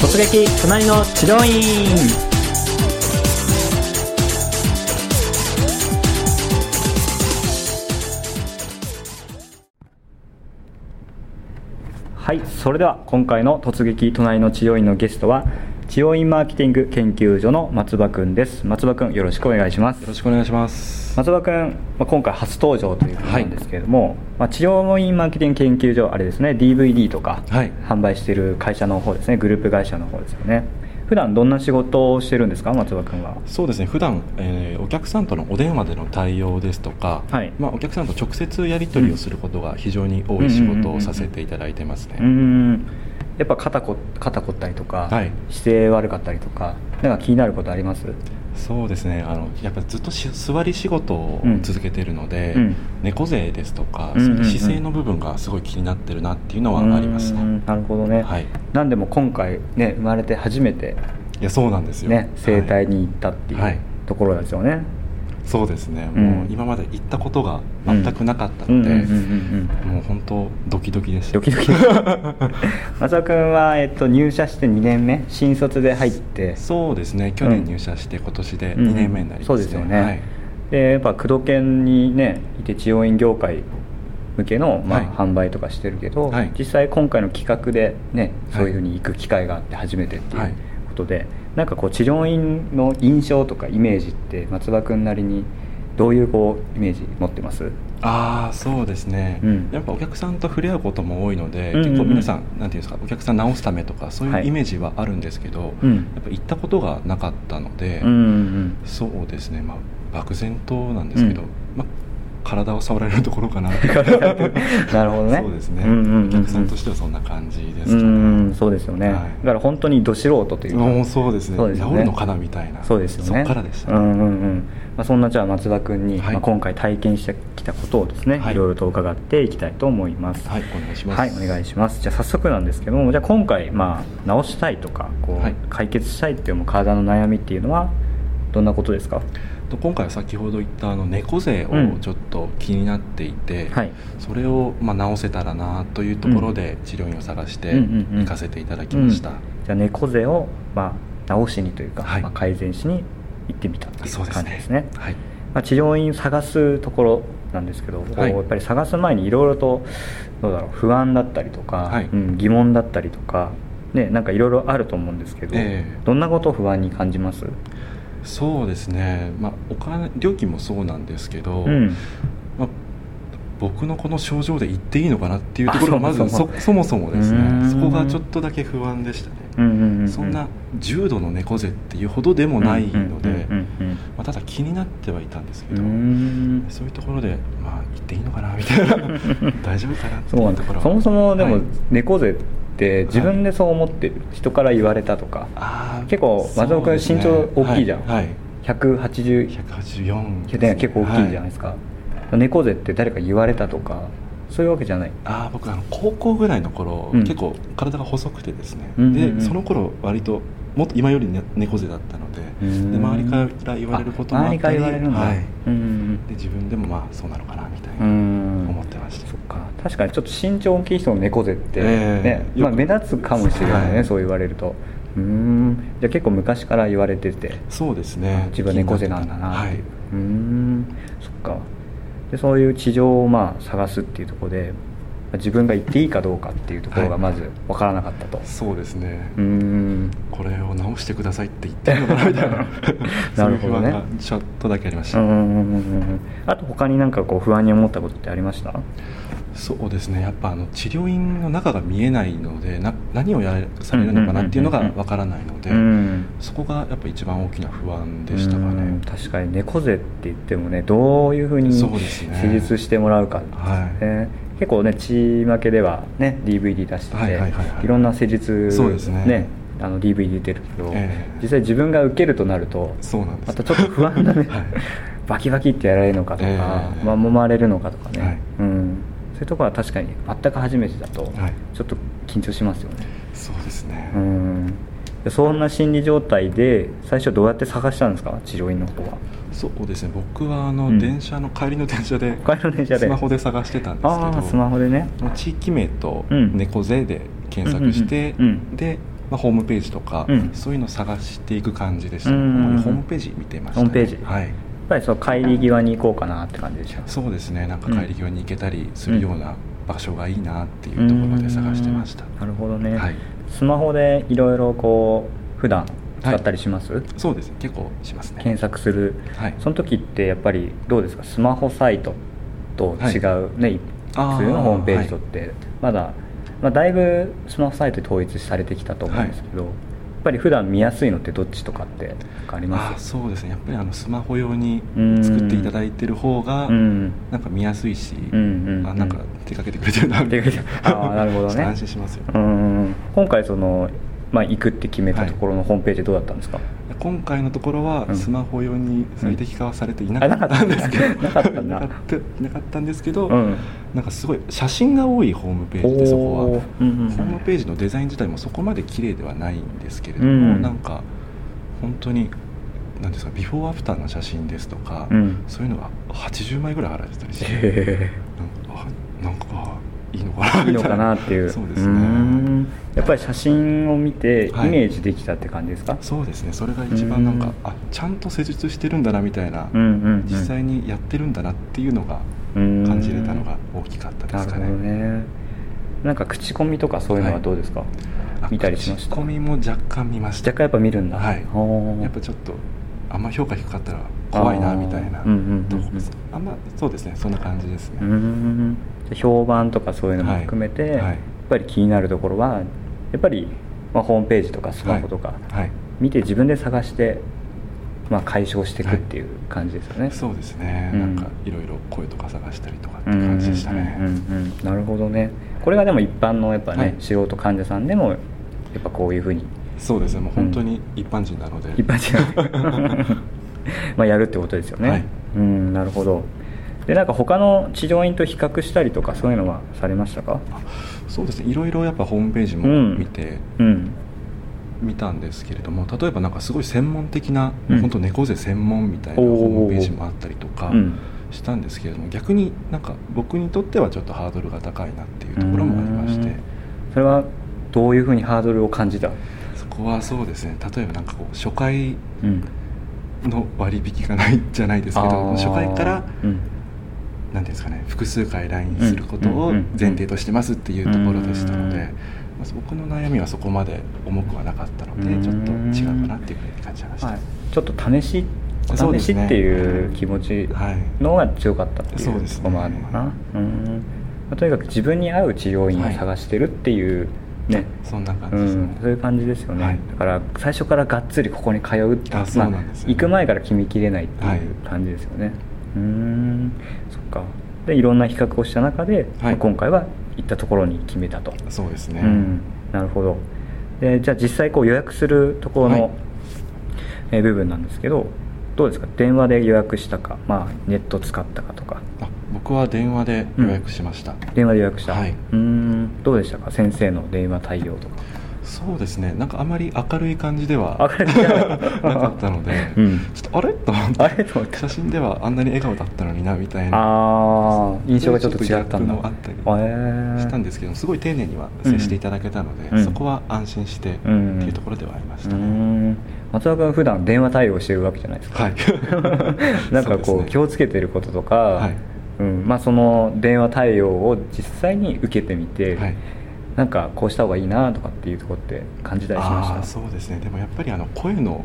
突撃隣の治療院はいそれでは今回の突撃隣の治療院のゲストは治療院マーケティング研究所の松葉くんです。松葉くんよろしくお願いします。よろしくお願いします松葉くん、まあ、今回初登場ということなんですけれども、はい、まあ、治療院マーケティング研究所あれですね DVD とか販売している会社の方ですねグループ会社の方ですよね。普段どんな仕事をしてるんですか松葉君は？そうですね。普段、えー、お客さんとのお電話での対応ですとか、はい、まあ、お客さんと直接やり取りをすることが非常に多い仕事をさせていただいてますね。やっぱ肩こ肩こったりとか、はい、姿勢悪かったりとかなんか気になることあります？そうですね。あのやっぱりずっと座り仕事を続けているので、うん、猫背ですとか、うんうんうん、姿勢の部分がすごい気になってるなっていうのはありますね。なるほどね、はい、なんでも今回ね生まれて初めていやそうなんですよ、ね、整体に行ったっていう、はい、ところですよね、そうですね、もう今まで行ったことが全くなかったので、もう本当ドキドキでしたドキドキ。松尾君は、えっと、入社して2年目？新卒で入って。そうですね。去年入社して今年で2年目になります、ね、そうですよね、はい、でやっぱ工藤研にねいて治療院業界向けの、まあ、はい、販売とかしてるけど、はい、実際今回の企画でねそういうふうに行く機会があって初めてっていうことで、なんかこう治療院の印象とかイメージって松葉君なりにどういうこうイメージ持ってます？ああそうですね、うん、やっぱお客さんと触れ合うことも多いので、うんうんうん、結構皆さんなんていうんですかお客さん直すためとかそういうイメージはあるんですけど、はい、やっぱ行ったことがなかったので、うんうんうん、そうですね。まあ漠然となんですけど、うん、まあ体を触られるところかな。なるほどね。そうですね、うんうんうんうん、お客さんとしてはそんな感じですかねそうですよね、はい、だから本当にど素人というか。もうそうですね。そうですね。治るのかなみたいな。そうですよね。そっからでした、ね、うんうんうん。まあ、そんなじゃあ松田君に、はい、まあ、今回体験してきたことをですね、はい、いろいろと伺っていきたいと思います。はいお願いします。はいお願いします。じゃあ早速なんですけどもじゃあ今回まあ直したいとかこう、はい、解決したいっていう体の悩みっていうのはどんなことですか？と今回は先ほど言ったあの猫背をちょっと気になっていて、うんはい、それをまあ直せたらなというところで治療院を探して行かせていただきました、じゃあ猫背をまあ直しにというか、はい、まあ、改善しに行ってみたっていう感じですね、ね、はい。まあ、治療院探すところなんですけど、はい、やっぱり探す前にいろいろとどうだろう不安だったりとか、はい、うん、疑問だったりとか、ね、なんかいろいろあると思うんですけど、えー、どんなことを不安に感じます？そうですね、まあ、お金料金もそうなんですけど、うん、まあ、僕のこの症状で言っていいのかなっていうところがまずそそもそもですね。そこがちょっとだけ不安でしたね、うんうんうん、そん。な重度の猫背っていうほどでもないのでただ気になってはいたんですけどそういうところで、まあ、言っていいのかなみたいな。大丈夫かなっていうところそもそもでも猫背、はいって自分でそう思ってる、人から言われたとか、結構松尾君身長大きいじゃん、はい。180 184結構大きいじゃないですか、猫背って誰か言われたとかそういうわけじゃない。ああ僕あの高校ぐらいの頃、うん、結構体が細くてですね、うんうんうん、でその頃割ともっと今より、ね、猫背だったのでで周りから言われることもあったりで自分でもまあそうなのかなみたいな思ってました。そっか。確かにちょっと身長大きい人の猫背ってね、えー、まあ、目立つかもしれないね、はい、そう言われると。うん。じゃあ結構昔から言われてて。そうですね。自分は猫背なんだなっていう、はい、うん。そっか。でそういう地上をまあ探すっていうところで自分が言っていいかどうかっていうところがまず分からなかったと、はい、そうですね。うん。これを直してくださいって言ってるのかなみたいな。なるほどね。ちょっとだけありました。うん。あと他になんかこう不安に思ったことってありました？そうですね。やっぱあの治療院の中が見えないのでな何をやされるのかなっていうのがわからないので、そこがやっぱ一番大きな不安でしたかね。確かに猫背って言ってもねどういうふうに施術してもらうかですね、はい、結構ね血負けではね DVD 出してて、いろんな施術そうですね。ねあの DVD 出てるけど、えー、実際自分が受けるとなるとそうなんです。またちょっと不安だね、はい、バキバキってやられるのかとか、えー、まあ、揉まれるのかとかね、はい、うん。そういうところは確かに全く初めてだとちょっと緊張しますよね、はい、そうですね。うん。そんな心理状態で最初どうやって探したんですか？治療院の方はそうですね。僕はあの、うん、電車の帰りの電車で帰りの電車で。スマホで探してたんですけどスマホでね。地域名と猫背で検索して、でまあ、ホームページとか、うん、そういうのを探していく感じでした、ホームページ見てました、ね、ホームページ。はい。やっぱりその帰り際に行こうかなって感じでしたそうですね。なんか帰り際に行けたりするような場所がいいなっていうところで探してました、なるほどね、はい、スマホでいろいろこう普段使ったりします、はい、そうです。結構しますね。検索する、はい、その時ってやっぱりどうですか？スマホサイトと違うね、はい、普通のホームページとって。まだ、まあ、だいぶスマホサイト統一されてきたと思うんですけど、やっぱり普段見やすいのってどっちとかってあります？そうですね。やっぱりあのスマホ用に作っていただいてる方がなんか見やすいし、うんうん、あなんか手掛けてくれてるなみたいな。あなるほどね。安心しますよ、うん、今回そのまあ、行くって決めたところのホームページどうだったんですか、はい、今回のところはスマホ用に最適化はされていなかったんですけど、うん、なかった なかったんですけど、うん、なんかすごい写真が多いホームページでそこは、うんうんうん、ホームページのデザイン自体もそこまで綺麗ではないんですけれども、うん、なんか本当になんですかビフォーアフターの写真ですとか、うん、そういうのが80枚ぐらい貼られてたりして。なんかいいのかないいのかなっていう。そうですね。やっぱり写真を見てイメージできたって感じですか、はい、そうですね。それが一番なんかあちゃんと施術してるんだなみたいな、うんうんうん、実際にやってるんだなっていうのが感じれたのが大きかったですかね。なるほどね。なんか口コミとかそういうのはどうですか、はい、見たりしました？口コミも若干見ました。若干やっぱ見るんだ。はい。やっぱちょっとあんま評価低かったら怖いなみたいなあ,、うんうんうん、あんまそうですね。そんな感じですね。うん評判とかそういうのも含めて、はい。はい、やっぱり気になるところはやっぱり、まあ、ホームページとかスマホとか見て自分で探して、まあ、解消していくっていう感じですよね、そうですね、うん、なんかいろいろ声とか探したりとかって感じでしたね、うんうんうんなるほどね。これがでも一般のやっぱね、素人患者さんでもやっぱこういうふうに。そうですね。もう本当に一般人なので、一般人 まあやるってことですよね、はい、うんなるほどでなんか他の治療院と比較したりとかそういうのはされましたか？そうですね。いろいろやっぱホームページも見て、うん、見たんですけれども例えばなんかすごい専門的な、うん、本当猫背専門みたいなホームページもあったりとかしたんですけれども、逆になんか僕にとってはちょっとハードルが高いなっていうところもありまして。それはどういうふうにハードルを感じた？そこはそうですね。例えばなんかこう初回の割引がないじゃないですけど、初回から、うん何ですかね複数回 LINE することを前提としてますっていうところでしたので、まあ、僕の悩みはそこまで重くはなかったのでちょっと違うかなっていうふうに感じました、はい、ちょっと試し試しっていう気持ちのが強かったっていうところもあるのかな、とにかく自分に合う治療院を探してるっていう、ね、そんな感じです、ね。うん、そういう感じですよね、はい、だから最初からがっつりここに通うってあ、まあ、行く前から決めきれないっていう感じですよね、はいうん。そっか。でいろんな比較をした中で、はい、今回は行ったところに決めたと。そうですね、うん、なるほど。でじゃあ実際こう予約するところの、はい、え部分なんですけどどうですか？電話で予約したか、まあ、ネット使ったかとか。あ僕は電話で予約しました、うん、電話で予約した。はい。うん。どうでしたか？先生の電話対応とかそうですね。なんかあまり明るい感じではなかったので、うん、ちょっとあれ？と思って。写真ではあんなに笑顔だったのになみたいな。あ印象がちょっと違ったんだもあったりしたんですけどすごい丁寧には接していただけたので、うん、そこは安心してっていうところではありました、ね、松田君普段電話対応してるわけじゃないですか、はい、なんかこう、ね、気をつけてることとか、はい。うん。まあ、その電話対応を実際に受けてみて、はいなんかこうした方がいいなとかっていうところって感じたりしました？そうですね。でもやっぱりあの声の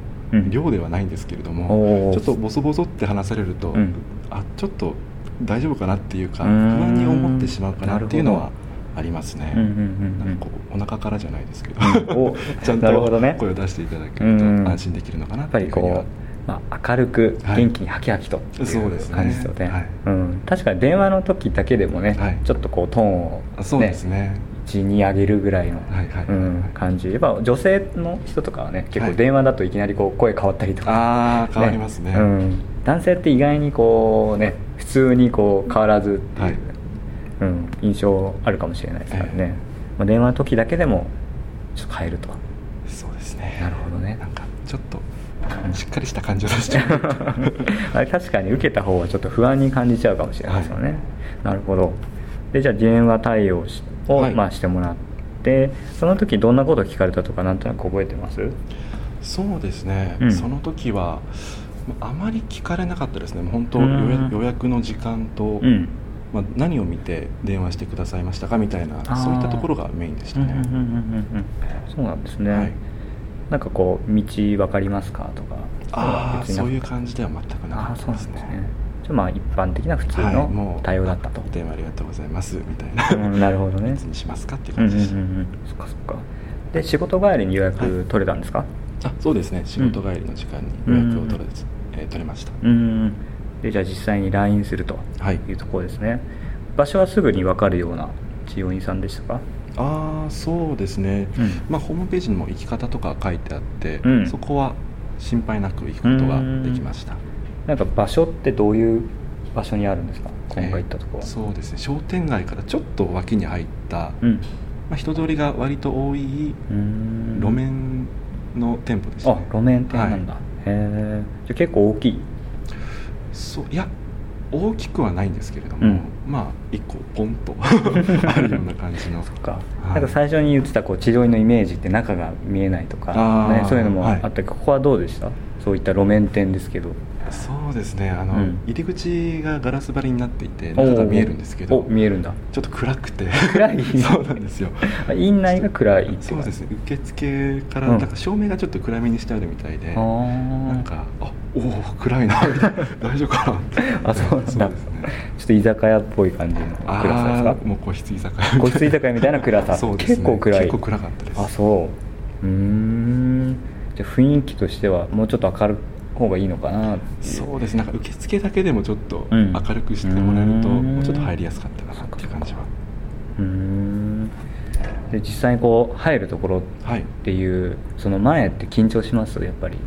量ではないんですけれども、うん、ちょっとボソボソって話されると、うん、あちょっと大丈夫かなっていうか不安に思ってしまうかなっていうのはありますね、なんかこうお腹からじゃないですけど、うん、ちゃんと声を出していただけると安心できるのかなっていうふうには、まあ、明るく元気にハキハキという感じですよね、確かに電話の時だけでもね、はい、ちょっとこうトーンを、ね、そうですね1に上げるぐらいの感じ。やっぱ女性の人とかはね結構電話だといきなりこう声変わったりとか、ああ変わりますね、うん、男性って意外にこうね普通にこう変わらずっていう、はい、うん、印象あるかもしれないですからね、まあ、電話の時だけでもちょっと変えると。そうですね。なるほどね。なんかちょっとしっかりした感じを出しちゃう あれ確かに受けた方はちょっと不安に感じちゃうかもしれないですよね、はい、なるほどでじゃあ電話対応を、はい、まあ、してもらっでその時どんなこと聞かれたとかなんとなく覚えてます？そうですね、うん、その時はあまり聞かれなかったですね。本当予約の時間と、うん、まあ、何を見て電話してくださいましたかみたいなそういったところがメインでしたね。そうなんですね、はい、なんかこう道分かりますか？とか。ああそういう感じでは全くなかったですねまあ一般的な普通の対応だったと、はい、電話ありがとうございます。みたいな、うん、なるほどね。にしますかっていう感じでした、うんうんうん、そっかそっか。で仕事帰りに予約取れたんですか、はい、あそうですね。仕事帰りの時間に予約を取れ,、うんえー、取れました。うんでじゃあ実際に LINE するとい。うところですね、はい、場所はすぐに分かるような治療院さんでしたか？ああそうですね、うん、まあ、ホームページにも行き方とか書いてあって、うん、そこは心配なく行くことができましたなんか場所ってどういう場所にあるんですか？今回行ったところは、えー、そうですね。商店街からちょっと脇に入った、うん、まあ、人通りが割と多い路面の店舗です、ね、あ路面店なんだ、はい、へえじゃ結構大きい？そういや大きくはないんですけれども、うん、まあ一個ポンと あるような感じの。そっか、はい、なんか最初に言ってたこう地上のイメージって中が見えないとか、ね、そういうのもあったけど、はい、ここはどうでした？そういった路面店ですけど。そうですね。あの、うん、入り口がガラス張りになっていて中が見えるんですけど見えるんだ。ちょっと暗くて。暗い？そうなんですよ。院内が暗いそうですね。受付からなんか照明がちょっと暗めにしてあるみたいで、うん、なんかあおお暗いな 大丈夫かなあそうなんだ、ね、ちょっと居酒屋っぽい感じの暗さですか？もう個室居酒屋個室居酒屋みたいな暗さ。そうです、ね、結構暗い。結構暗かったです。あそう。うんじゃ雰囲気としてはもうちょっと明る方がいいのかなそうですなんか受付だけでもちょっと明るくしてもらえると、もうちょっと入りやすかったかなっていう感じは。うん。で実際にこう入るところっていう、はい、その前って緊張します？やっぱり。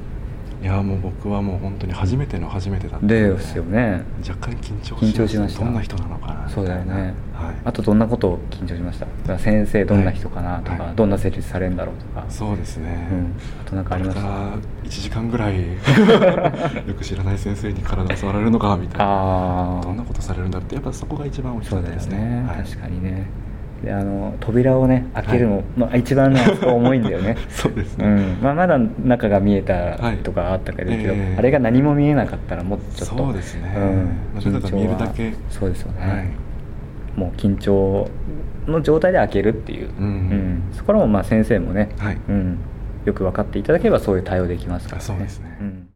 いやもう僕はもう本当に初めての初めてだったで、ですよね。若干緊張緊張しました。どんな人なのかな。そうだよね、はい、あとどんなことを緊張しました？先生どんな人かな？とか、はい、どんな施術されるんだろうとか。そうですね、うん、あと何かありました1時間ぐらい よく知らない先生に体を触られるのかみたいな。どんなことされるんだってやっぱそこが一番大きかったですね、ね。はい、確かにね。であの扉をね開けるの、はい、まあ、一番ね重いんだよね。そうですね、うん。まあ、まだ中が見えたとかあったけど、はい。えー、あれが何も見えなかったらもっとちょっとそうですね、うん、緊張見えるだけ。そうですよね、はい、もう緊張の状態で開けるっていう、うん、うん、そこらもまあ先生もね、はい。うん、よく分かっていただければそういう対応できますからね。そうですね、うん